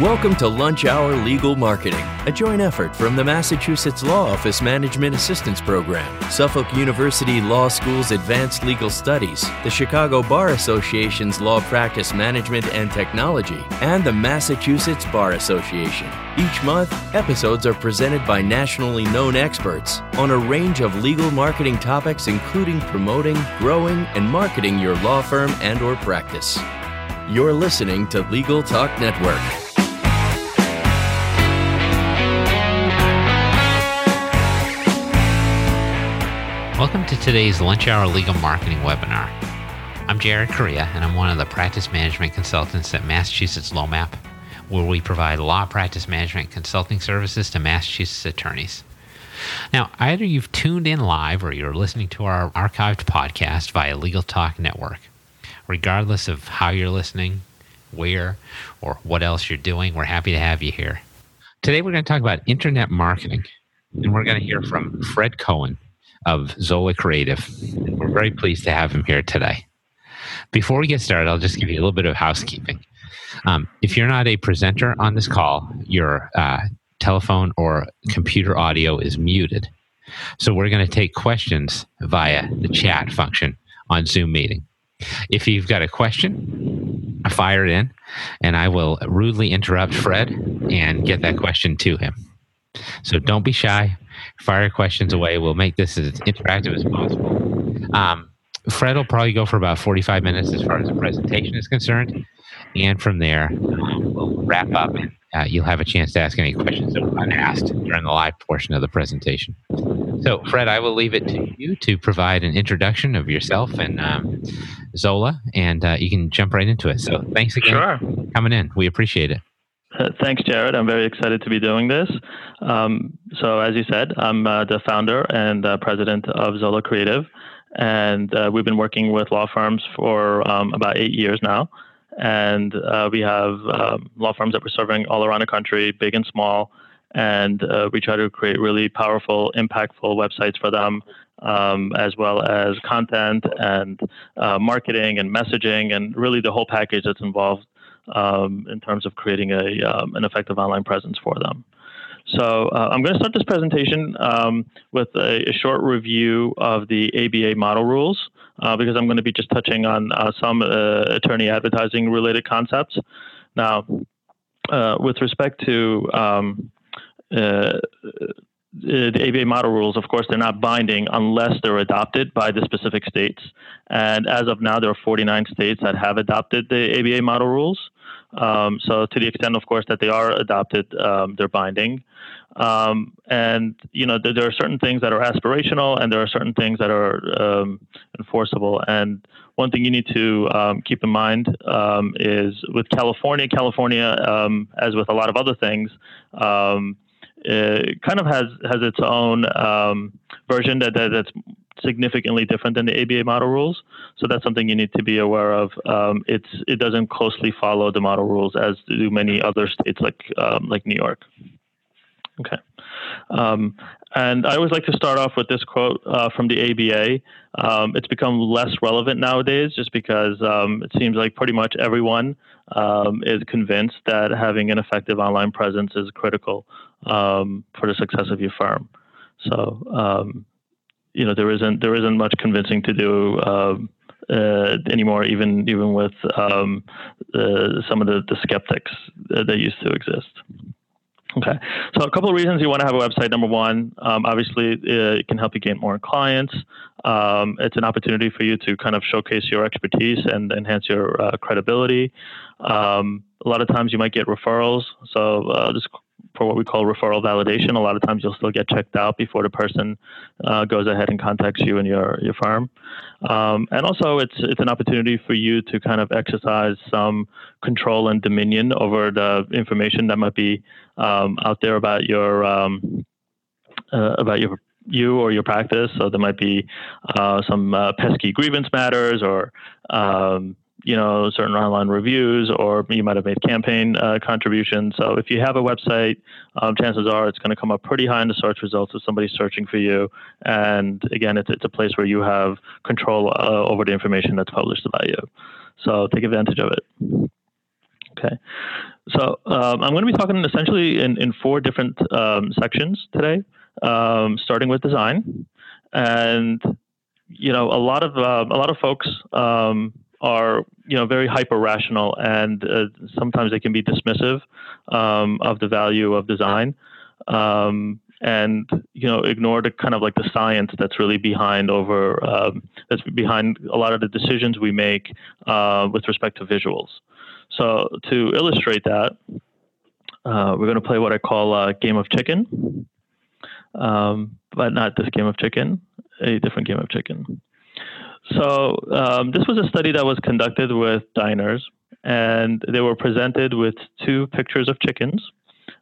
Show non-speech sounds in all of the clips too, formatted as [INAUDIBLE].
Welcome to Lunch Hour Legal Marketing, a joint effort from the Massachusetts Law Office Management Assistance Program, Suffolk University Law School's Advanced Legal Studies, the Chicago Bar Association's Law Practice Management and Technology, and the Massachusetts Bar Association. Each month, episodes are presented by nationally known experts on a range of legal marketing topics including promoting, growing, and marketing your law firm and or practice. You're listening to Legal Talk Network. Welcome to today's Lunch Hour Legal Marketing webinar. I'm Jared Correia, and I'm one of the practice management consultants at Massachusetts LOMAP, where we provide law practice management consulting services to Massachusetts attorneys. Now, either you've tuned in live or you're listening to our archived podcast via Legal Talk Network. Regardless of how you're listening, where, or what else you're doing, we're happy to have you here. Today, we're going to talk about internet marketing, and we're going to hear from Fred Cohen of Zola Creative. We're very pleased to have him here today. Before we get started, I'll just give you a little bit of housekeeping. Um, if you're not a presenter on this call, your uh, telephone or computer audio is muted. So we're going to take questions via the chat function on Zoom meeting. If you've got a question, fire it in, and I will rudely interrupt Fred and get that question to him. So don't be shy fire questions away. We'll make this as interactive as possible. Um, Fred will probably go for about 45 minutes as far as the presentation is concerned. And from there, um, we'll wrap up and uh, you'll have a chance to ask any questions that were unasked during the live portion of the presentation. So, Fred, I will leave it to you to provide an introduction of yourself and um, Zola, and uh, you can jump right into it. So, thanks again sure. for coming in. We appreciate it. [LAUGHS] Thanks, Jared. I'm very excited to be doing this. Um, so, as you said, I'm uh, the founder and uh, president of Zola Creative, and uh, we've been working with law firms for um, about eight years now. And uh, we have um, law firms that we're serving all around the country, big and small. And uh, we try to create really powerful, impactful websites for them, um, as well as content and marketing and messaging, and really the whole package that's involved um, in terms of creating a, um, an effective online presence for them. So uh, I'm going to start this presentation um, with a, a, short review of the ABA model rules uh, because I'm going to be just touching on uh, some uh, attorney advertising related concepts. Now, uh, with respect to um, uh, the ABA model rules, of course, they're not binding unless they're adopted by the specific states. And as of now, there are 49 states that have adopted the ABA model rules. Um, so to the extent, of course, that they are adopted, um, they're binding. Um, and you know, there, there, are certain things that are aspirational, and there are certain things that are um, enforceable. And one thing you need to um, keep in mind um, is with California, California, as with a lot of other things, it kind of has has its own version that, that that's significantly different than the ABA model rules. So that's something you need to be aware of. Um, it's it doesn't closely follow the model rules as do many other states like um, like New York. Okay. Um, and I always like to start off with this quote uh, from the ABA. Um, it's become less relevant nowadays just because um, it seems like pretty much everyone um, is convinced that having an effective online presence is critical for the success of your firm. So you know there isn't there isn't much convincing to do uh, uh, anymore, even even with um, uh, some of the, the skeptics that used to exist. Okay, so a couple of reasons you want to have a website. Number one, um, obviously, uh, it can help you gain more clients. Um, it's an opportunity for you to kind of showcase your expertise and enhance your uh, credibility. Um, a lot of times you might get referrals. So uh, just for what we call referral validation. A lot of times you'll still get checked out before the person uh, goes ahead and contacts you and your your firm. Um, and also, it's it's an opportunity for you to kind of exercise some control and dominion over the information that might be um, out there about your um, uh, about your you or your practice. So there might be uh, some uh, pesky grievance matters or um, you know certain online reviews or you might have made campaign uh, contributions. So if you have a website um, chances are it's going to come up pretty high in the search results if somebody's searching for you. And again it's, it's a place where you have control uh, over the information that's published about you. So take advantage of it. Okay, so um, I'm going to be talking essentially in, in four different um, sections today, um, starting with design, and you know a lot of uh, a lot of folks um, are you know very hyper rational, and uh, sometimes they can be dismissive um, of the value of design. Um, and you know ignore the kind of like the science that's really behind over um, that's behind a lot of the decisions we make uh, with respect to visuals. So to illustrate that, uh, we're going to play what I call a game of chicken, um, but not this game of chicken, a different game of chicken. So um, this was a study that was conducted with diners, and they were presented with two pictures of chickens.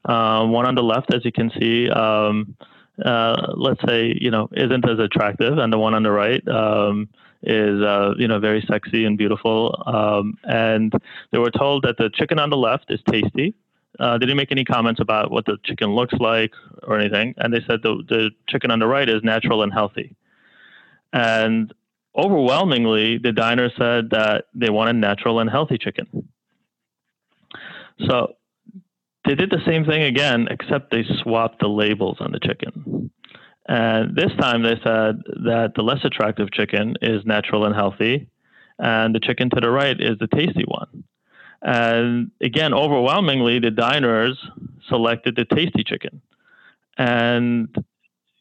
Uh, one on the left, as you can see, um, uh, let's say you know isn't as attractive, and the one on the right um, is uh, you know very sexy and beautiful. Um, and they were told that the chicken on the left is tasty. Uh, they didn't make any comments about what the chicken looks like or anything, and they said the the chicken on the right is natural and healthy. And overwhelmingly, the diner said that they wanted natural and healthy chicken. So they did the same thing again, except they swapped the labels on the chicken. And this time they said that the less attractive chicken is natural and healthy, and the chicken to the right is the tasty one. And again, overwhelmingly, the diners selected the tasty chicken. And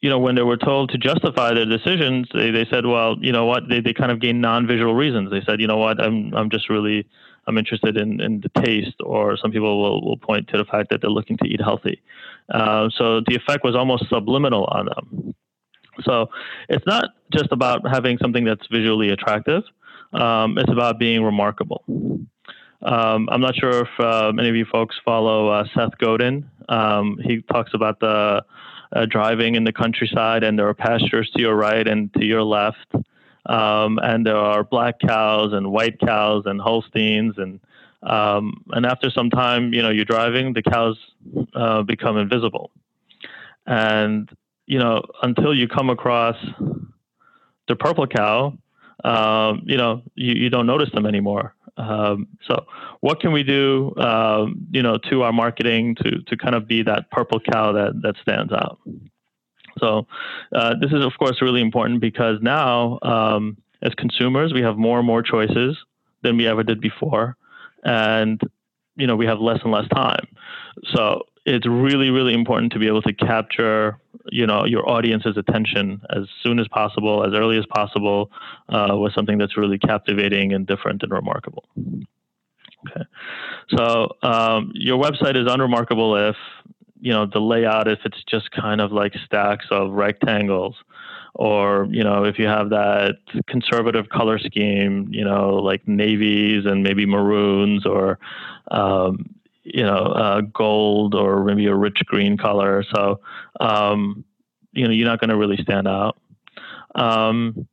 you know, when they were told to justify their decisions, they, they said, well, you know what, they, they kind of gained non-visual reasons. They said, you know what, I'm I'm just really I'm interested in, in the taste, or some people will, will point to the fact that they're looking to eat healthy. Uh, so the effect was almost subliminal on them. So it's not just about having something that's visually attractive, um, it's about being remarkable. Um, I'm not sure if uh, many of you folks follow uh, Seth Godin. Um, he talks about the uh, driving in the countryside, and there are pastures to your right and to your left. Um, and there are black cows and white cows and Holsteins. And um, and after some time, you know, you're driving, the cows uh, become invisible, and you know until you come across the purple cow, um, you know, you, you don't notice them anymore. Um, so, what can we do, um, you know, to our marketing to to kind of be that purple cow that that stands out? So uh, this is, of course, really important because now, um, as consumers, we have more and more choices than we ever did before, and you know we have less and less time. So it's really, really important to be able to capture, you know, your audience's attention as soon as possible, as early as possible, uh, with something that's really captivating and different and remarkable. Okay, so um, your website is unremarkable if you know the layout if it's just kind of like stacks of rectangles or you know if you have that conservative color scheme you know like navies and maybe maroons or um, you know uh, gold or maybe a rich green color so um, you know you're not going to really stand out um,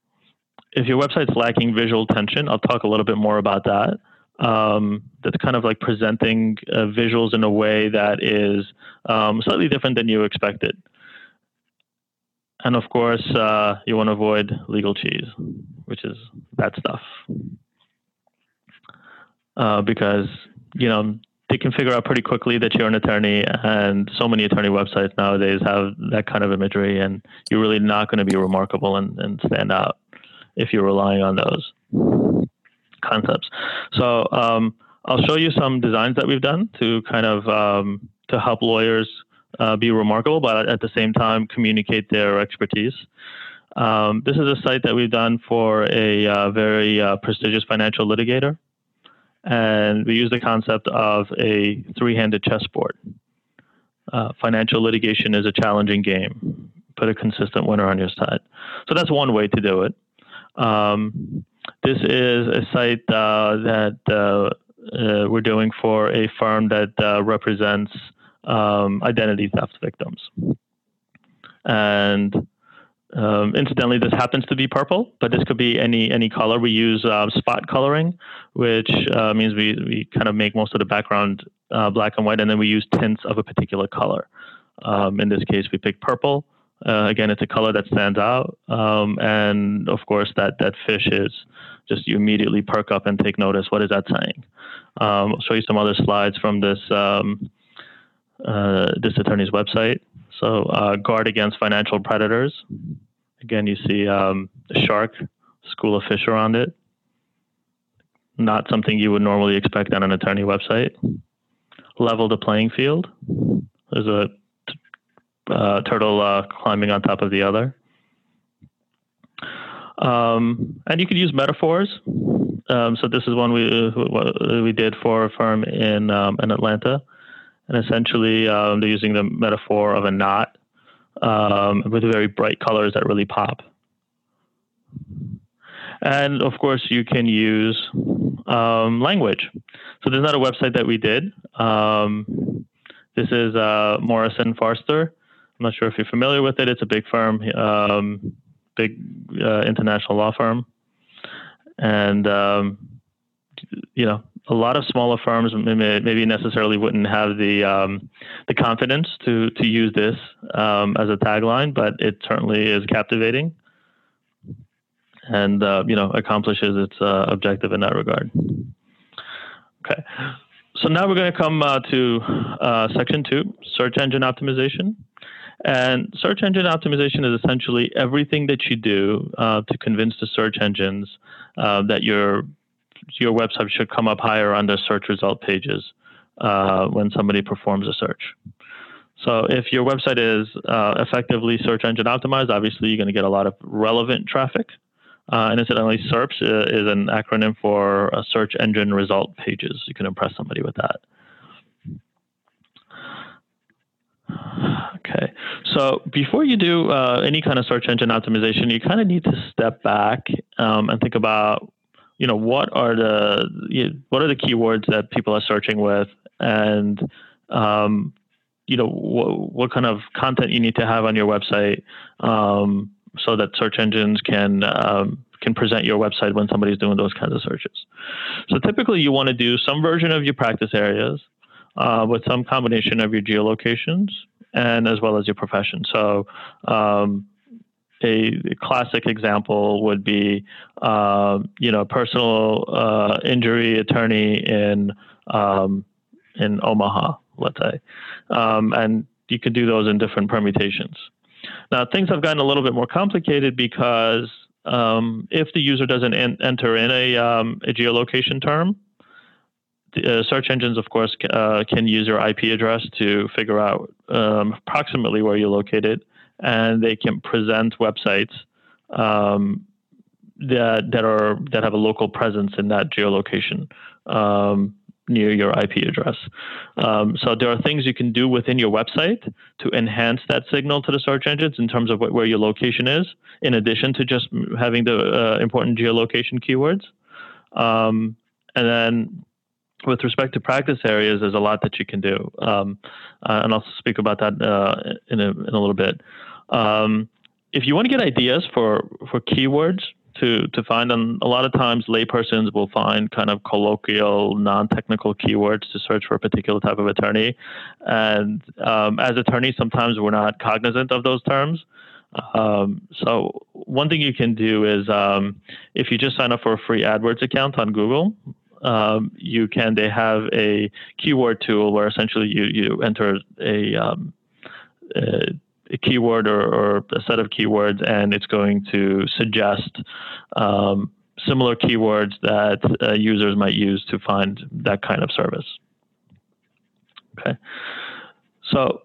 if your website's lacking visual tension i'll talk a little bit more about that um, that's kind of like presenting uh, visuals in a way that is um, slightly different than you expected. And of course, uh, you want to avoid legal cheese, which is that stuff. Uh, because, you know, they can figure out pretty quickly that you're an attorney, and so many attorney websites nowadays have that kind of imagery, and you're really not going to be remarkable and, and stand out if you're relying on those concepts. So um, I'll show you some designs that we've done to kind of um, to help lawyers uh, be remarkable, but at the same time communicate their expertise. Um, this is a site that we've done for a uh, very uh, prestigious financial litigator, and we use the concept of a three-handed chessboard. Uh, financial litigation is a challenging game. Put a consistent winner on your side. So that's one way to do it. Um, this is a site uh, that uh, uh, we're doing for a firm that uh, represents um, identity theft victims. And um, incidentally, this happens to be purple, but this could be any any color. We use uh, spot coloring, which uh, means we, we kind of make most of the background uh, black and white, and then we use tints of a particular color. Um, in this case, we picked purple. Uh, again, it's a color that stands out, um, and of course, that that fish is just you immediately perk up and take notice. What is that saying? Um, I'll show you some other slides from this um, uh, this attorney's website. So uh, guard against financial predators. Again, you see um, a shark, school of fish around it. Not something you would normally expect on an attorney website. Level the playing field. There's a uh, turtle uh, climbing on top of the other. Um, and you could use metaphors. Um, so this is one we we did for a firm in um, in Atlanta, and essentially um, they're using the metaphor of a knot um, with very bright colors that really pop. And of course, you can use um, language. So there's not a website that we did. this is uh, Morrison Foerster. I'm not sure if you're familiar with it. It's a big firm, um, big uh, international law firm, and um, you know a lot of smaller firms maybe necessarily wouldn't have the um, the confidence to to use this um, as a tagline, but it certainly is captivating, and uh, you know accomplishes its uh, objective in that regard. Okay. So now we're going to come uh, to uh, section two, search engine optimization. And search engine optimization is essentially everything that you do uh, to convince the search engines uh, that your your website should come up higher on the search result pages uh, when somebody performs a search. So if your website is uh, effectively search engine optimized, obviously you're going to get a lot of relevant traffic. Uh, and incidentally, SERPs uh, is an acronym for search engine result pages. You can impress somebody with that. Okay, so before you do uh, any kind of search engine optimization, you kind of need to step back um, and think about, you know, what are the you know, what are the keywords that people are searching with, and um, you know, wh- what kind of content you need to have on your website um, so that search engines can um, can present your website when somebody's doing those kinds of searches. So typically, you want to do some version of your practice areas uh, with some combination of your geolocations and as well as your profession. So, um, a classic example would be, uh, you know, personal uh, injury attorney in um, in Omaha, let's say, um, and you could do those in different permutations. Now, things have gotten a little bit more complicated because um, if the user doesn't en- enter in a, um, a geolocation term, uh, search engines, of course, uh, can use your IP address to figure out um, approximately where you're located, and they can present websites um, that that are that have a local presence in that geolocation um, near your IP address. Um, so there are things you can do within your website to enhance that signal to the search engines in terms of where your location is, in addition to just having the uh, important geolocation keywords. Um, and then with respect to practice areas, there's a lot that you can do, um, uh, and I'll speak about that uh, in, a, in a little bit. Um, if you want to get ideas for for keywords to to find, and a lot of times laypersons will find kind of colloquial, non-technical keywords to search for a particular type of attorney, and um, as attorneys, sometimes we're not cognizant of those terms. Um, so one thing you can do is um, if you just sign up for a free AdWords account on Google, um, you can they have a keyword tool where essentially you you enter a, um, a, a keyword or, or, a set of keywords and it's going to suggest um, similar keywords that uh, users might use to find that kind of service. Okay, so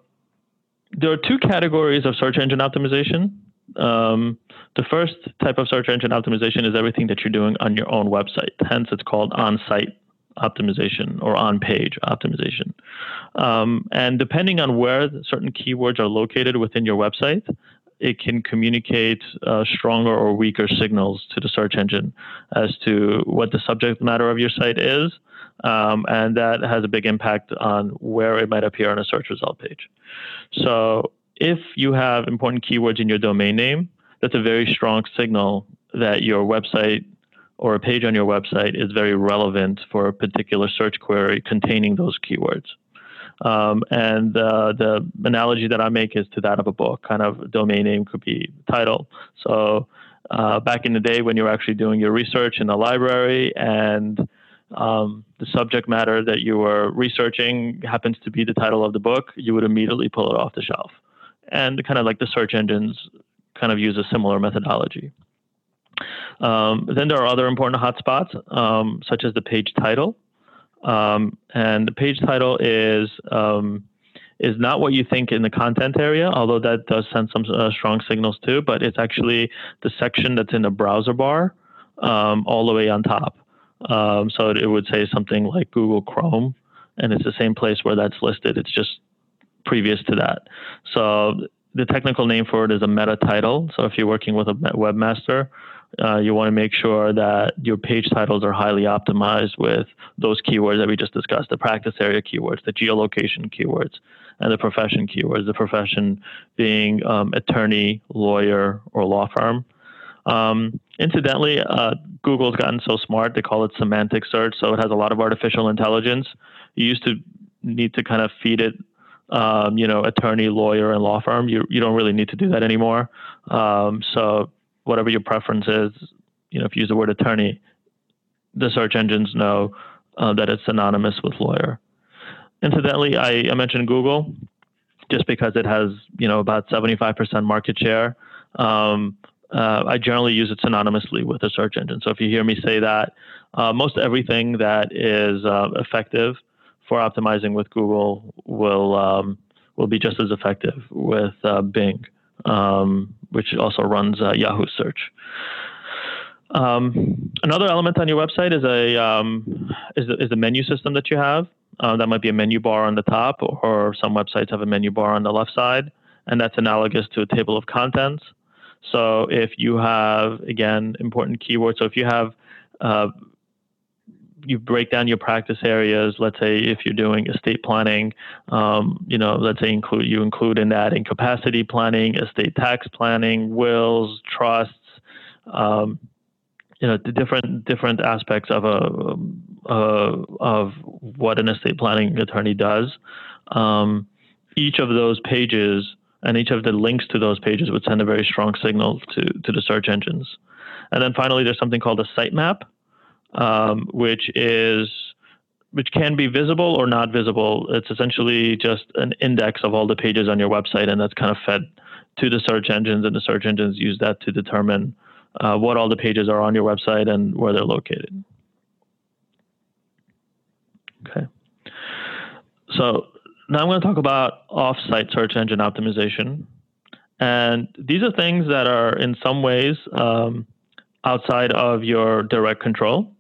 there are two categories of search engine optimization. Um, the first type of search engine optimization is everything that you're doing on your own website. Hence, it's called on site optimization or on page optimization. Um, and depending on where certain keywords are located within your website, it can communicate uh, stronger or weaker signals to the search engine as to what the subject matter of your site is. Um, and that has a big impact on where it might appear on a search result page. So, if you have important keywords in your domain name, that's a very strong signal that your website or a page on your website is very relevant for a particular search query containing those keywords. Um, and uh, the analogy that I make is to that of a book. Kind of domain name could be title. So uh, back in the day when you were actually doing your research in the library and um, the subject matter that you were researching happens to be the title of the book, you would immediately pull it off the shelf. And kind of like the search engines kind of use a similar methodology. Um, then there are other important hotspots, um, such as the page title. Um, and the page title is um, is not what you think in the content area, although that does send some uh, strong signals too. But it's actually the section that's in the browser bar um, all the way on top. Um, so it would say something like Google Chrome, and it's the same place where that's listed. It's just previous to that. So the technical name for it is a meta title. So if you're working with a webmaster, uh, you want to make sure that your page titles are highly optimized with those keywords that we just discussed the practice area keywords, the geolocation keywords, and the profession keywords. The profession being um, attorney, lawyer, or law firm. Um, incidentally, uh, Google's gotten so smart, they call it semantic search, so it has a lot of artificial intelligence. You used to need to kind of feed it um, you know, attorney, lawyer, and law firm. You you don't really need to do that anymore. Um, so whatever your preference is, you know, if you use the word attorney, the search engines know uh, that it's synonymous with lawyer. Incidentally, I, I, mentioned Google just because it has, you know, about 75% market share. Um, uh, I generally use it synonymously with a search engine. So if you hear me say that, uh, most everything that is uh, effective for optimizing with Google will um, will be just as effective with uh, Bing um, which also runs uh, Yahoo Search. Um, another element on your website is a um, is, is the menu system that you have. Uh, that might be a menu bar on the top, or some websites have a menu bar on the left side, and that's analogous to a table of contents. So if you have again important keywords, so if you have uh, you break down your practice areas. Let's say if you're doing estate planning, um, you know, let's say include you include in that incapacity planning, estate tax planning, wills, trusts, um, you know, the different different aspects of a uh, of what an estate planning attorney does. Um, each of those pages and each of the links to those pages would send a very strong signal to to the search engines. And then finally, there's something called a sitemap um, which is which can be visible or not visible. It's essentially just an index of all the pages on your website, and that's kind of fed to the search engines, and the search engines use that to determine uh, what all the pages are on your website and where they're located. Okay. So now I'm going to talk about off-site search engine optimization. And these are things that are in some ways um, outside of your direct control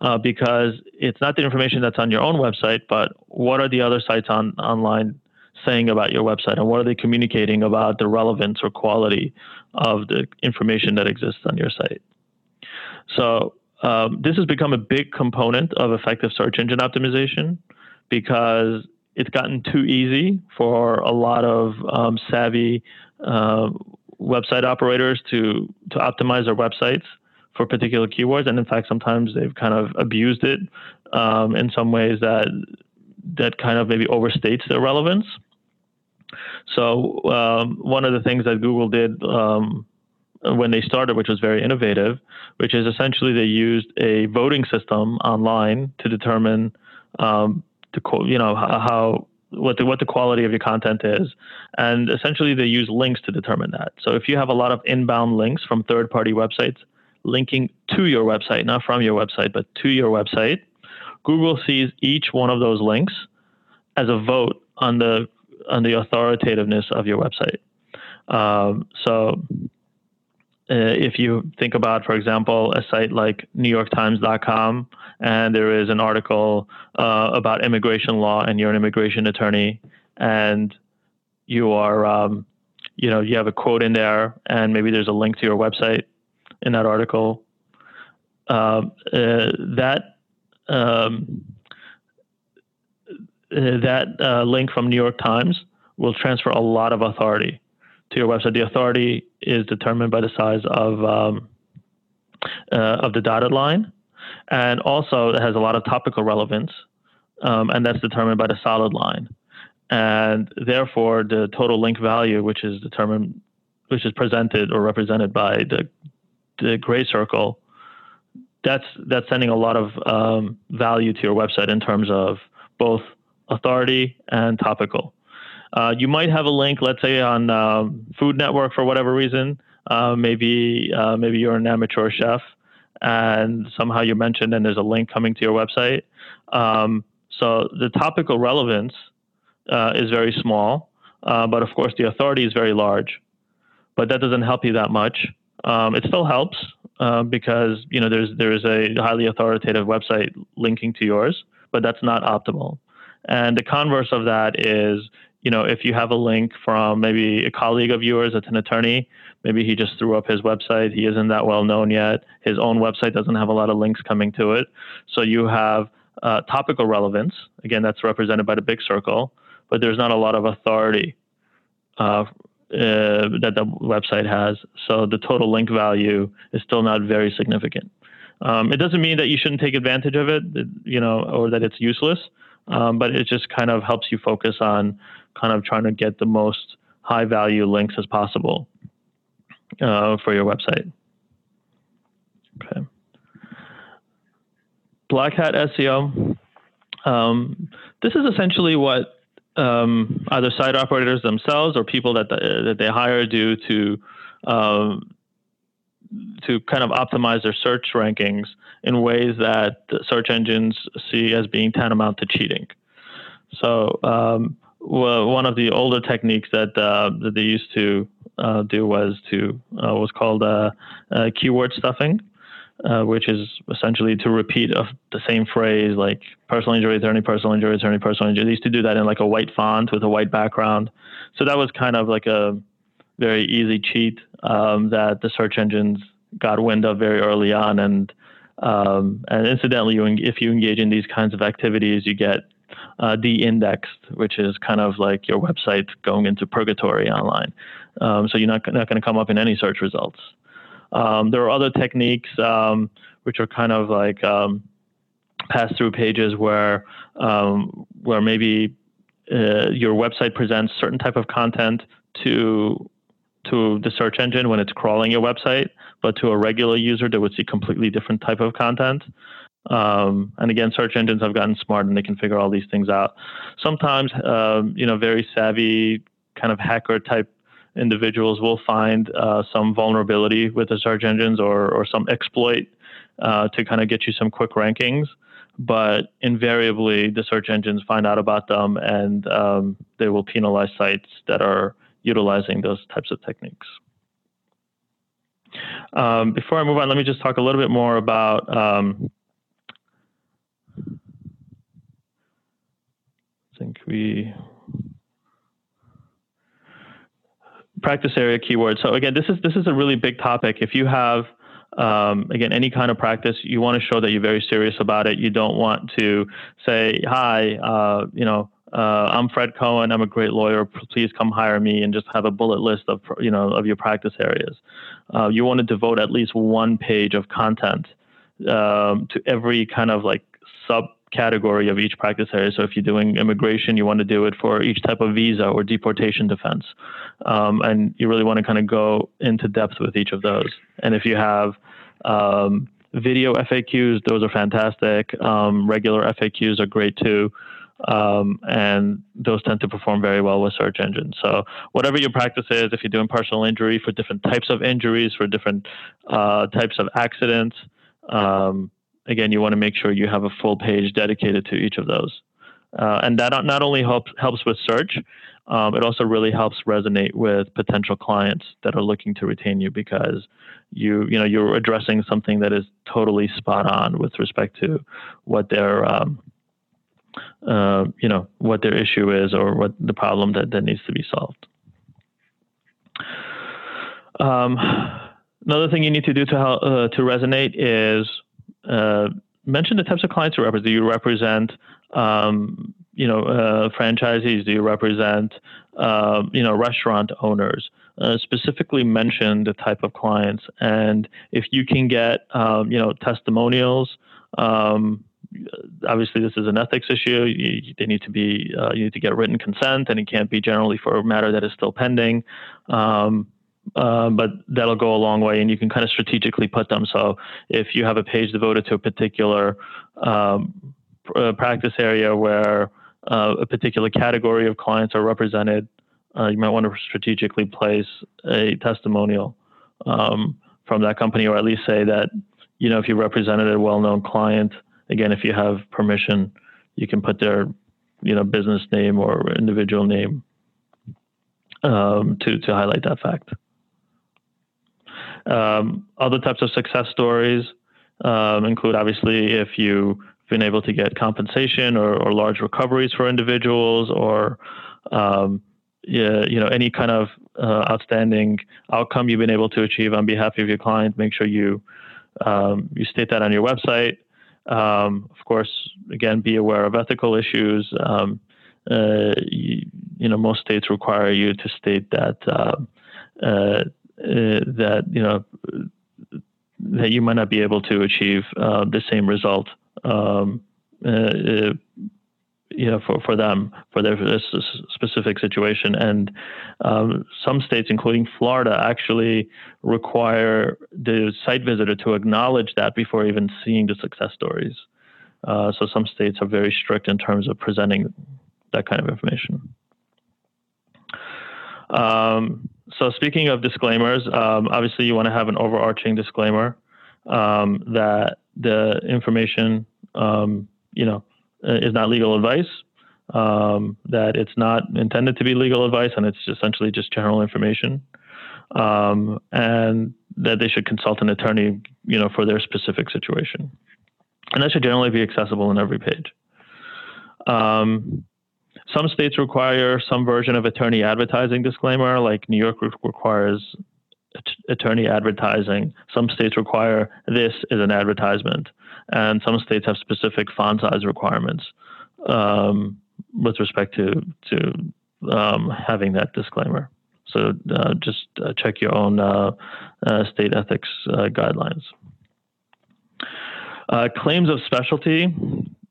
uh, because it's not the information that's on your own website, but what are the other sites on online saying about your website, and what are they communicating about the relevance or quality of the information that exists on your site. So um, this has become a big component of effective search engine optimization because it's gotten too easy for a lot of um, savvy uh, website operators to to optimize their websites for particular keywords, and in fact, sometimes they've kind of abused it um, in some ways that that kind of maybe overstates their relevance. So um, one of the things that Google did um, when they started, which was very innovative, which is essentially they used a voting system online to determine um, the you know how what the what the quality of your content is, and essentially they use links to determine that. So if you have a lot of inbound links from third-party websites linking to your website, not from your website, but to your website, Google sees each one of those links as a vote on the on the authoritativeness of your website. Um, so, uh, if you think about, for example, a site like NewYorkTimes.com, and there is an article uh, about immigration law, and you're an immigration attorney, and you are, um, you know, you have a quote in there, and maybe there's a link to your website in that article. Uh, uh, that um, that uh, link from New York Times will transfer a lot of authority to your website. The authority is determined by the size of um, uh, of the dotted line, and also it has a lot of topical relevance, um, and that's determined by the solid line. And therefore, the total link value, which is determined, which is presented or represented by the the gray circle that's that's sending a lot of um, value to your website in terms of both authority and topical. Uh, you might have a link, let's say on um, Food Network for whatever reason. Uh, maybe uh, maybe you're an amateur chef, and somehow you're mentioned, and there's a link coming to your website. Um, so the topical relevance uh, is very small, uh, but of course the authority is very large. But that doesn't help you that much. Um, it still helps uh, because you know there's there is a highly authoritative website linking to yours, but that's not optimal. And the converse of that is, you know, if you have a link from maybe a colleague of yours that's an attorney, maybe he just threw up his website, he isn't that well known yet, his own website doesn't have a lot of links coming to it. So you have uh, topical relevance. Again, that's represented by the big circle, but there's not a lot of authority uh, uh, that the website has. So the total link value is still not very significant. Um, it doesn't mean that you shouldn't take advantage of it, you know, or that it's useless, um, but it just kind of helps you focus on kind of trying to get the most high value links as possible uh, for your website. Okay. Black Hat SEO. Um, this is essentially what um, either site operators themselves or people that the, that they hire do to um, to kind of optimize their search rankings in ways that search engines see as being tantamount to cheating. So um, well, one of the older techniques that uh, that they used to uh, do was to uh, was called uh, uh, keyword stuffing uh, which is essentially to repeat the same phrase like personal injury attorney, personal injury attorney, personal injury. They used to do that in like a white font with a white background. So that was kind of like a very easy cheat um, that the search engines got wind of very early on. And um, and incidentally, you, if you engage in these kinds of activities, you get uh, de-indexed, which is kind of like your website going into purgatory online. Um, so you're not, not going to come up in any search results. Um, there are other techniques um, which are kind of like um, pass through pages where um, where maybe uh, your website presents certain type of content to to the search engine when it's crawling your website, but to a regular user they would see completely different type of content. Um, and again, search engines have gotten smart and they can figure all these things out. Sometimes, um, you know, very savvy kind of hacker type individuals will find uh, some vulnerability with the search engines or, or some exploit uh, to kind of get you some quick rankings. But invariably, the search engines find out about them and um, they will penalize sites that are utilizing those types of techniques. Um, before I move on, let me just talk a little bit more about um, I think we practice area keywords. So again, this is this is a really big topic. If you have um, again any kind of practice, you want to show that you're very serious about it. You don't want to say, "Hi, uh, you know, uh, I'm Fred Cohen. I'm a great lawyer. Please come hire me," and just have a bullet list of you know of your practice areas. Uh, you want to devote at least one page of content um, to every kind of like sub category of each practice area. So if you're doing immigration, you want to do it for each type of visa or deportation defense. Um, and you really want to kind of go into depth with each of those. And if you have um, video FAQs, those are fantastic. Um, regular FAQs are great too. Um, and those tend to perform very well with search engines. So whatever your practice is, if you're doing personal injury for different types of injuries, for different uh, types of accidents, um, again, you want to make sure you have a full page dedicated to each of those. Uh, and that not only helps helps with search, um, it also really helps resonate with potential clients that are looking to retain you because you you know you're addressing something that is totally spot on with respect to what their um, uh, you know what their issue is or what the problem that, that needs to be solved. Um, another thing you need to do to help, uh, to resonate is mention the types of clients you represent. Do you represent, um, you know, uh, franchisees? Do you represent, uh, you know, restaurant owners? Uh, specifically mention the type of clients, and if you can get, um, you know, testimonials. Um, obviously, this is an ethics issue. You, they need to be, uh, you need to get written consent, and it can't be generally for a matter that is still pending. Um, uh, but that'll go a long way, and you can kind of strategically put them. So if you have a page devoted to a particular um, uh, practice area where uh, a particular category of clients are represented, uh, you might want to strategically place a testimonial um, from that company, or at least say that you know if you represented a well-known client, again, if you have permission, you can put their you know business name or individual name um, to to highlight that fact. Um, other types of success stories um, include obviously if you've been able to get compensation or, or large recoveries for individuals or um, yeah, you know any kind of uh, outstanding outcome you've been able to achieve on behalf of your client. Make sure you um, you state that on your website. Um, of course, again, be aware of ethical issues. Um, uh, you, you, know, most states require you to state that uh, uh, uh, that you know that you might not be able to achieve uh, the same result. Um, uh, you know, for, for them, for their specific situation. And um, some states, including Florida, actually require the site visitor to acknowledge that before even seeing the success stories. Uh, so some states are very strict in terms of presenting that kind of information. Um, so speaking of disclaimers, um, obviously you want to have an overarching disclaimer um, that the information, um, you know, is not legal advice, um, that it's not intended to be legal advice, and it's essentially just general information, um, and that they should consult an attorney, you know, for their specific situation, and that should generally be accessible on every page. Um, some states require some version of attorney advertising disclaimer, like New York requires attorney advertising. Some states require this is an advertisement, and some states have specific font size requirements um, with respect to to um, having that disclaimer. So uh, just uh, check your own uh, uh state ethics uh, guidelines. Uh, claims of specialty.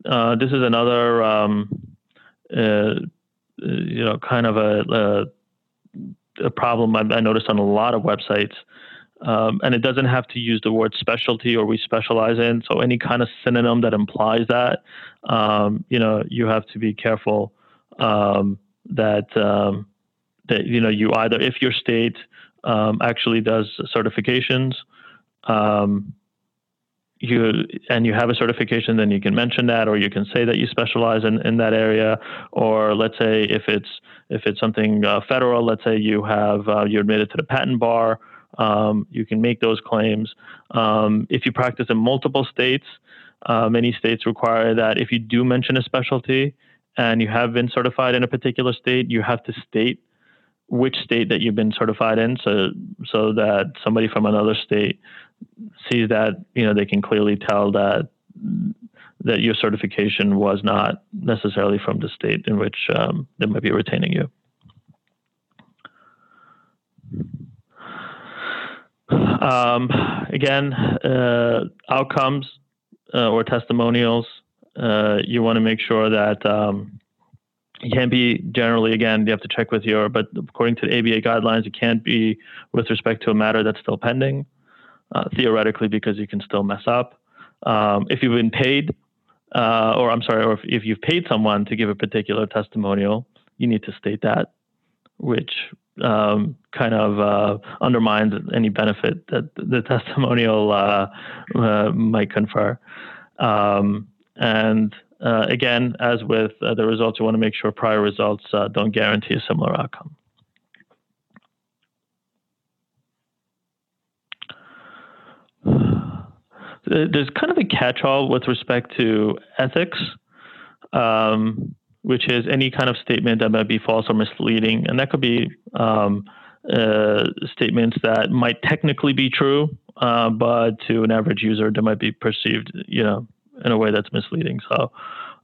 this is another um, you know, kind of a, a, a problem I, I, noticed on a lot of websites. Um, and it doesn't have to use the word specialty or we specialize in. So any kind of synonym that implies that, um, you know, you have to be careful um, that um, that you know you either if your state um, actually does certifications, um, you and you have a certification, then you can mention that, or you can say that you specialize in, in that area. Or let's say if it's if it's something uh, federal, let's say you have uh, you're admitted to the patent bar, um, you can make those claims. Um, if you practice in multiple states, uh, many states require that if you do mention a specialty and you have been certified in a particular state, you have to state which state that you've been certified in, so so that somebody from another state sees that, you know, they can clearly tell that that your certification was not necessarily from the state in which um, they might be retaining you. Um, again, uh, outcomes uh, or testimonials, uh, you want to make sure that um, you can't be generally, again, you have to check with your, but according to the ABA guidelines, it can't be with respect to a matter that's still pending uh, theoretically because you can still mess up. Um, if you've been paid, uh, or I'm sorry, or if, if, you've paid someone to give a particular testimonial, you need to state that, which um, kind of uh, undermines any benefit that the testimonial uh, uh, might confer. Um, and uh, again, as with the results, you want to make sure prior results don't guarantee a similar outcome. There's kind of a catch-all with respect to ethics, um, which is any kind of statement that might be false or misleading, and that could be um, uh, statements that might technically be true, uh, but to an average user, they might be perceived, you know, in a way that's misleading. So.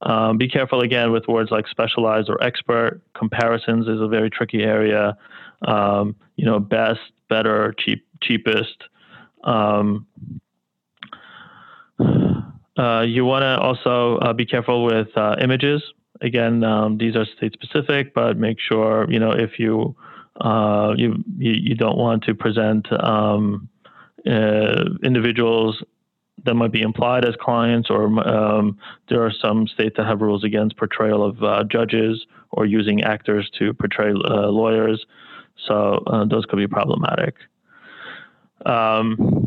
Um, be careful again with words like specialized or expert. Comparisons is a very tricky area. Um, you know, best, better, cheap, cheapest. Um, you want to also uh, be careful with uh, images. Again, um, these are state specific, but make sure you know if you Uh, you, you, don't want to present um, uh, individuals that might be implied as clients, or um, there are some states that have rules against portrayal of uh, judges or using actors to portray uh, lawyers. So uh, those could be problematic. Um,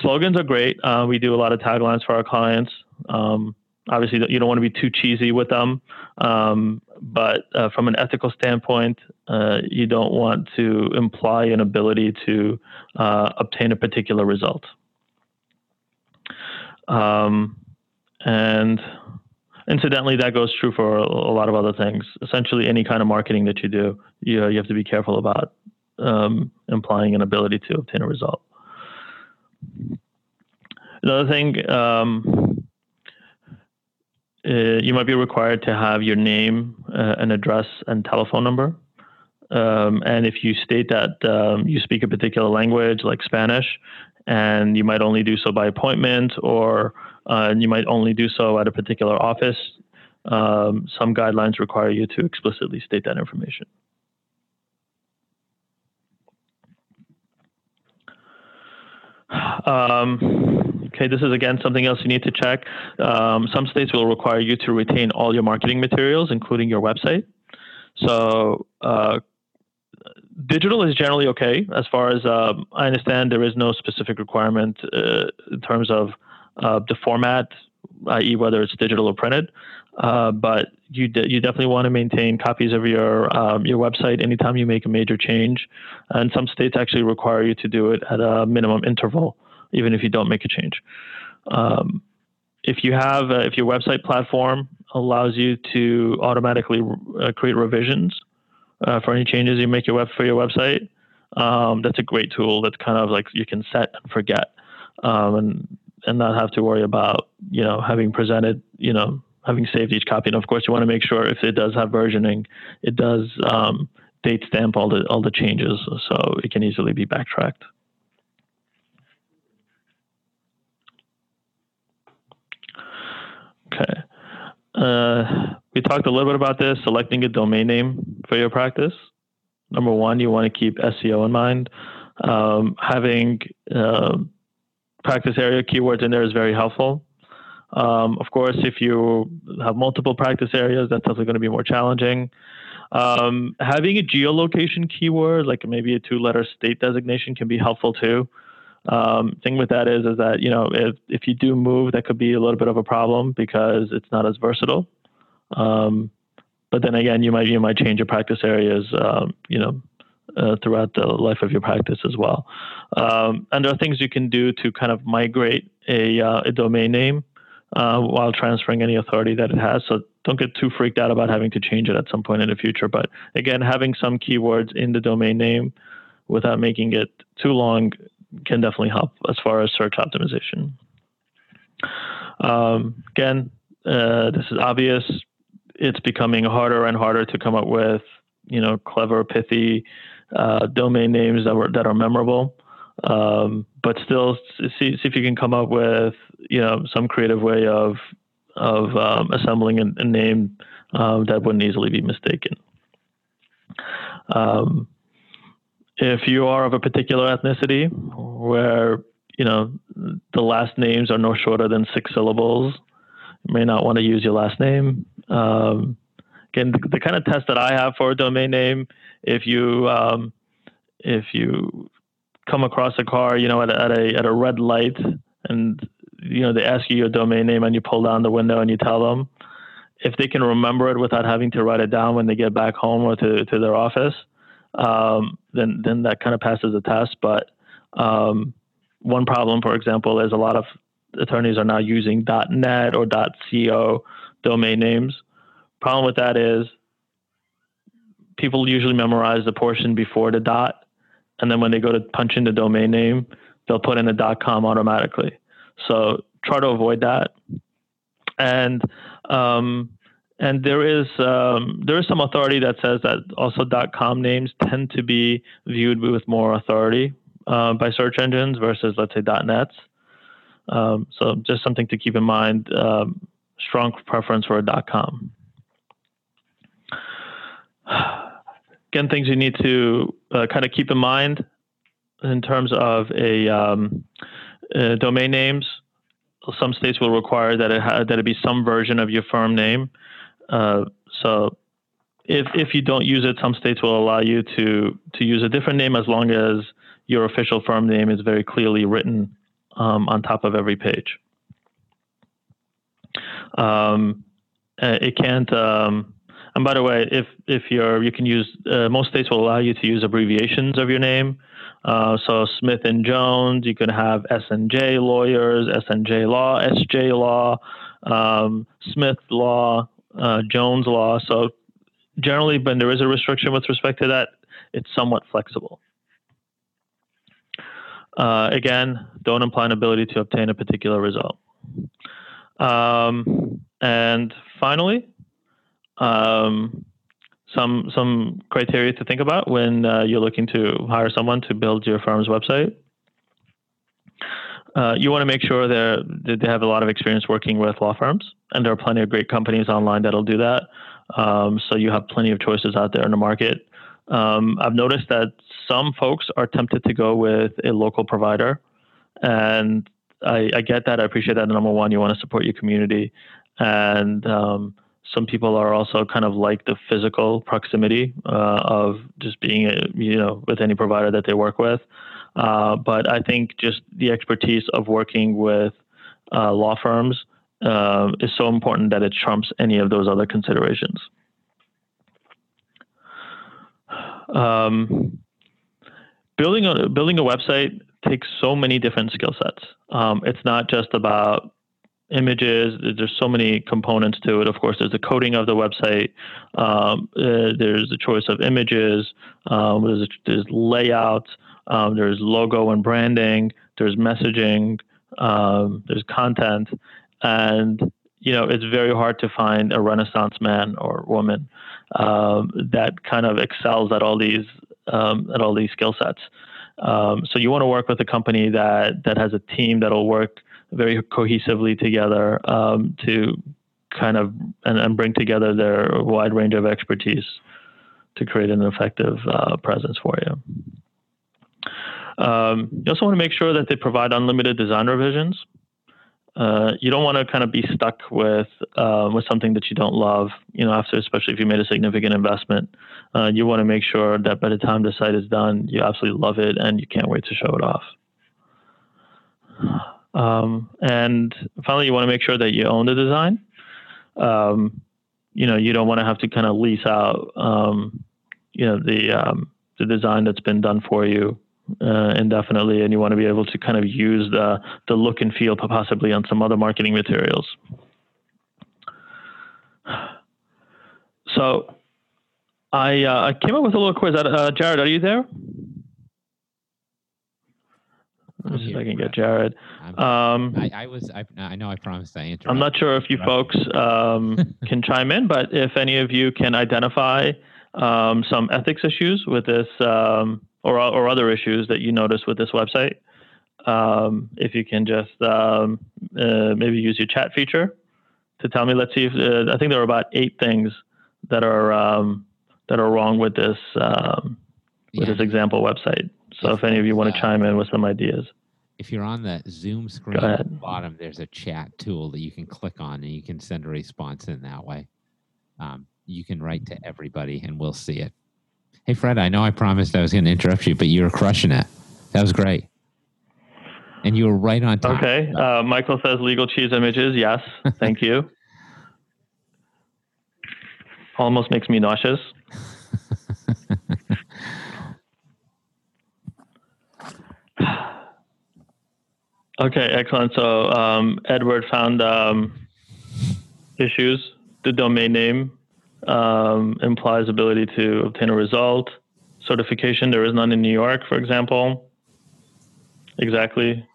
slogans are great. Uh, we do a lot of taglines for our clients. Um, obviously, you don't want to be too cheesy with them, um, but uh, from an ethical standpoint, uh, you don't want to imply an ability to uh, obtain a particular result. Um, and incidentally, that goes true for a lot of other things. Essentially, any kind of marketing that you do, you, you have to be careful about um, implying an ability to obtain a result. Another thing, um, uh, you might be required to have your name, uh, an address, and telephone number. Um, and if you state that um, you speak a particular language, like Spanish, and you might only do so by appointment, or uh, you might only do so at a particular office, um, some guidelines require you to explicitly state that information. Um, okay, this is again something else you need to check. Um, some states will require you to retain all your marketing materials, including your website. So, uh, digital is generally okay. As far as um, I understand, there is no specific requirement uh, in terms of uh, the format, i.e., whether it's digital or printed. Uh, but you de- you definitely want to maintain copies of your um, your website anytime you make a major change, and some states actually require you to do it at a minimum interval, even if you don't make a change. Um, if you have uh, if your website platform allows you to automatically uh, create revisions uh, for any changes you make your web for your website, um, that's a great tool. That's kind of like you can set and forget, um, and and not have to worry about you know having presented you know having saved each copy. And of course, you want to make sure if it does have versioning, it does um, date stamp all the all the changes, so it can easily be backtracked. Okay. Uh, we talked a little bit about this, selecting a domain name for your practice. Number one, you want to keep SEO in mind. Um, having uh, practice area keywords in there is very helpful. Um, of course, if you have multiple practice areas, that's definitely going to be more challenging. Um, having a geolocation keyword, like maybe a two-letter state designation, can be helpful too. Um, thing with that is, is that you know if if you do move, that could be a little bit of a problem because it's not as versatile. Um, but then again, you might you might change your practice areas, um, you know, uh, throughout the life of your practice as well. Um, and there are things you can do to kind of migrate a, uh, a domain name uh, while transferring any authority that it has. So don't get too freaked out about having to change it at some point in the future. But again, having some keywords in the domain name without making it too long can definitely help as far as search optimization. Um, again, uh, this is obvious. It's becoming harder and harder to come up with, you know, clever, pithy uh, domain names that were that are memorable. Um, but still, see, see if you can come up with you know some creative way of of um, assembling a, a name um, that wouldn't easily be mistaken. Um, if you are of a particular ethnicity where you know the last names are no shorter than six syllables, you may not want to use your last name. Um, again, the, the, kind of test that I have for a domain name, if you um, if you come across a car, you know, at a, at a, at a red light and, you know, they ask you your domain name and you pull down the window and you tell them, if they can remember it without having to write it down when they get back home or to, to their office, um, then, then that kind of passes the test. But um, one problem, for example, is a lot of attorneys are now using .net or .co domain names. Problem with that is people usually memorize the portion before the dot and then when they go to punch in the domain name, they'll put in a .com automatically. So try to avoid that. And um, and there is um, there is some authority that says that also .com names tend to be viewed with more authority uh, by search engines versus let's say .nets. Um, so just something to keep in mind. Um, strong preference for a .com. again, things you need to uh, kind of keep in mind in terms of a um, uh, domain names. Some states will require that it ha- that it be some version of your firm name. Uh, so if if you don't use it, some states will allow you to to use a different name as long as your official firm name is very clearly written um, on top of every page. Um, uh, it can't. Um, and by the way, if if you're you can use uh, most states will allow you to use abbreviations of your name. Uh, so Smith and Jones, you can have S and J lawyers, S and J law, SJ law, um, Smith law, uh, Jones law. So generally, when there is a restriction with respect to that, it's somewhat flexible. Uh, again, don't imply an ability to obtain a particular result. Um, and finally, um, some some criteria to think about when uh, you're looking to hire someone to build your firm's website. Uh, you want to make sure that they have a lot of experience working with law firms, and there are plenty of great companies online that'll do that. Um, so you have plenty of choices out there in the market. Um, I've noticed that some folks are tempted to go with a local provider, and I, I get that. I appreciate that. Number one, you want to support your community, and um, some people are also kind of like the physical proximity uh, of just being, a, you know, with any provider that they work with. Uh, but I think just the expertise of working with uh, law firms uh, is so important that it trumps any of those other considerations. Um, building a building a website takes so many different skill sets. Um, it's not just about images. There's so many components to it. Of course, there's the coding of the website. Um, uh, there's the choice of images. Um, there's, there's layout. Um, there's logo and branding. There's messaging. Um, there's content, and you know it's very hard to find a Renaissance man or woman um, that kind of excels at all these um, at all these skill sets. so you want to work with a company that that has a team that'll work very cohesively together um, to kind of and, and, bring together their wide range of expertise to create an effective uh, presence for you. Um, you also want to make sure that they provide unlimited design revisions. Uh, you don't want to kind of be stuck with uh, with something that you don't love. You know, after especially if you made a significant investment, uh, you want to make sure that by the time the site is done, you absolutely love it and you can't wait to show it off. Um, and finally, you want to make sure that you own the design. Um, you know, you don't want to have to kind of lease out, um, you know, the um, the design that's been done for you uh, indefinitely, and you want to be able to kind of use the the look and feel possibly on some other marketing materials. So, I uh, I came up with a little quiz. Uh, Jared, are you there? Let me see if I can get Jared. Um, I, I, was. I, I, know. I promised I interrupted. I'm not sure if you folks [LAUGHS] um, can chime in, but if any of you can identify um, some ethics issues with this, um, or or other issues that you notice with this website, um, if you can just um, uh, maybe use your chat feature to tell me. Let's see if uh, I think there are about eight things that are that are wrong with this with yeah. this example website. So if any of you want to chime in with some ideas. If you're on the Zoom screen at the bottom, there's a chat tool that you can click on and you can send a response in that way. Um, you can write to everybody and we'll see it. Hey, Fred, I know I promised I was going to interrupt you, but you were crushing it. That was great. And you were right on time. Okay. Uh, Michael says legal cheese images. Yes. [LAUGHS] Thank you. Almost makes me nauseous. [LAUGHS] Okay, excellent. So um, Edward found um, issues. The domain name um, implies ability to obtain a result. Certification, there is none in New York, for example. Exactly.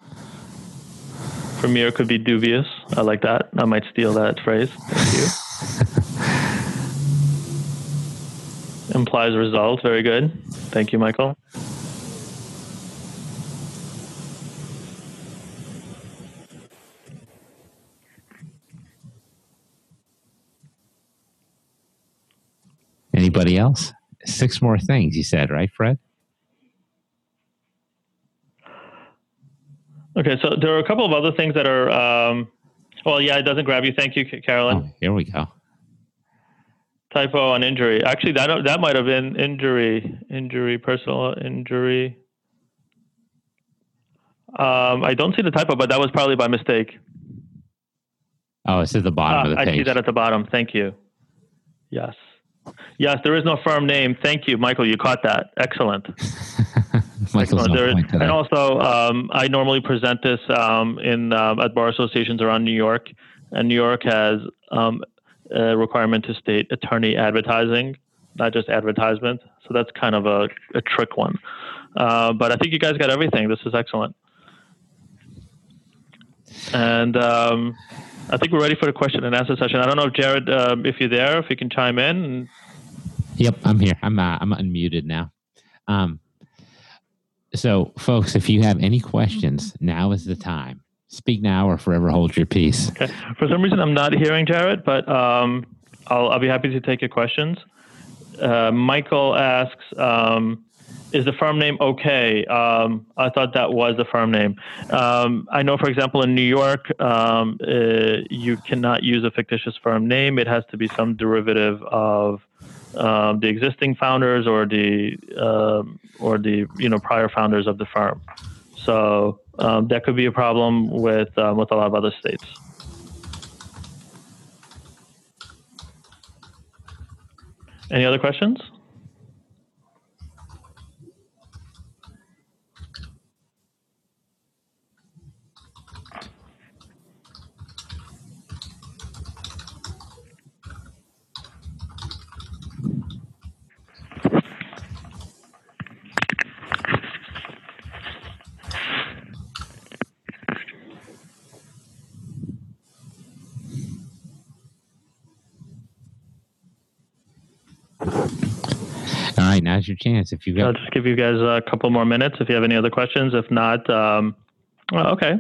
Premier could be dubious. I like that. I might steal that phrase. Thank you. [LAUGHS] implies result. Very good. Thank you, Michael. Anybody else? six more things. You said right, Fred? Okay, so there are a couple of other things that are. Um, well, yeah, it doesn't grab you. Thank you, Carolyn. Oh, here we go. Typo on injury. Actually, that that might have been injury, injury, personal injury. Um, I don't see the typo, but that was probably by mistake. Oh, it's at the bottom Ah, of the I page. I see that at the bottom. Thank you. Yes. Yes, there is no firm name. Thank you, Michael. You caught that. Excellent. [LAUGHS] Michael's Excellent. on There- point today. and also, um, I normally present this um, in um, at bar associations around New York, and New York has um, a requirement to state attorney advertising, not just advertisement. So that's kind of a, a trick one. Uh, but I think you guys got everything. This is excellent. And um, I think we're ready for the question and answer session. I don't know if Jared, um, if you're there, if you can chime in. Yep, I'm here. I'm uh, I'm unmuted now. Um, so, folks, if you have any questions, now is the time. Speak now or forever hold your peace. Okay. For some reason, I'm not hearing Jared, but um, I'll, I'll be happy to take your questions. Uh, Michael asks, um, is the firm name okay? Um, I thought that was the firm name. Um, I know, for example, in New York, um, uh, you cannot use a fictitious firm name. It has to be some derivative of um, the existing founders or the um, or the you know prior founders of the firm. So um, that could be a problem with with a lot of other states. Any other questions? All right, now's your chance. If you I'll just give you guys a couple more minutes if you have any other questions. If not, um, oh, okay.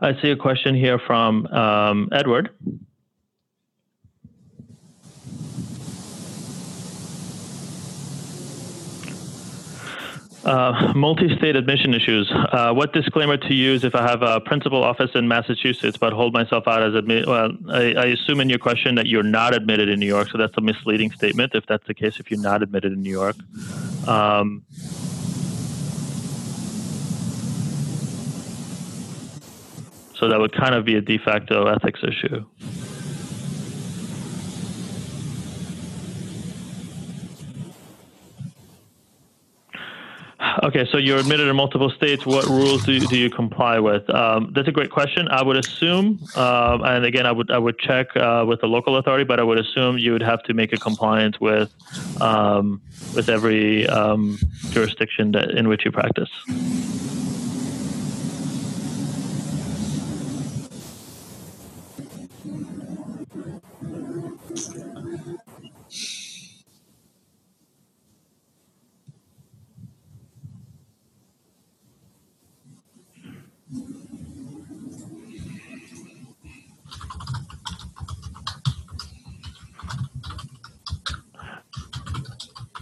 I see a question here from um, Edward. Uh, multi-state admission issues. Uh, what disclaimer to use if I have a principal office in Massachusetts but hold myself out as admit? Well, I, I assume in your question that you're not admitted in New York, so that's a misleading statement. If that's the case, if you're not admitted in New York, um, so that would kind of be a de facto ethics issue. Okay, so you're admitted in multiple states. What rules do you, do you comply with? Um, that's a great question. I would assume, um, and again, I would I would check uh, with the local authority, but I would assume you would have to make a compliance with um, with every um, jurisdiction that in which you practice.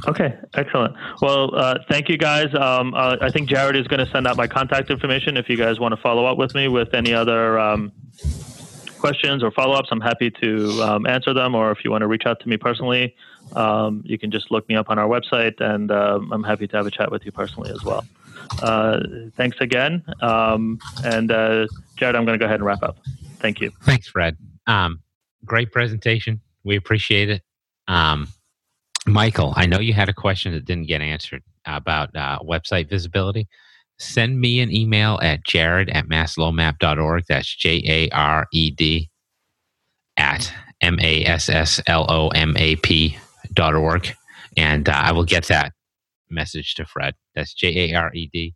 Okay, excellent. Well, uh, thank you guys. Um, uh, I think Jared is going to send out my contact information if you guys want to follow up with me with any other um, questions or follow ups. I'm happy to um, answer them, or if you want to reach out to me personally, um, you can just look me up on our website, and um, I'm happy to have a chat with you personally as well. Uh, thanks again. Um, and uh, Jared, I'm going to go ahead and wrap up. Thank you. Thanks, Fred. Great presentation. We appreciate it. Michael, I know you had a question that didn't get answered about uh, website visibility. Send me an email at jared at masslomap.org. That's J A R E D at M A S S L O M A P dot org. And uh, I will get that message to Fred. That's J A R E D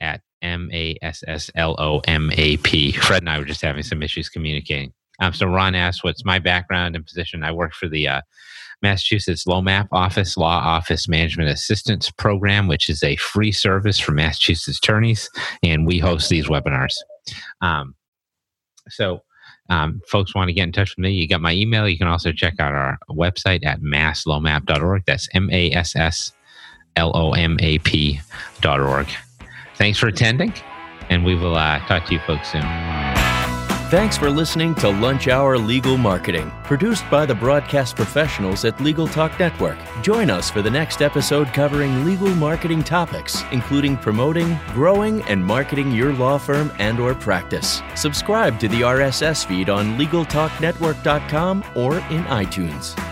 at M A S S L O M A P. Fred and I were just having some issues communicating. Um, so Ron asked, "What's my background and position?" I work for the uh, Massachusetts LOMAP Office Law Office Management Assistance Program, which is a free service for Massachusetts attorneys, and we host these webinars. Um, so um, folks want to get in touch with me, you got my email. You can also check out our website at masslomap.org. That's M A S S L O M A P.org. Thanks for attending, and we will uh, talk to you folks soon. Thanks for listening to Lunch Hour Legal Marketing, produced by the broadcast professionals at Legal Talk Network. Join us for the next episode covering legal marketing topics, including promoting, growing, and marketing your law firm and or practice. Subscribe to the RSS feed on LegalTalkNetwork.com or in iTunes.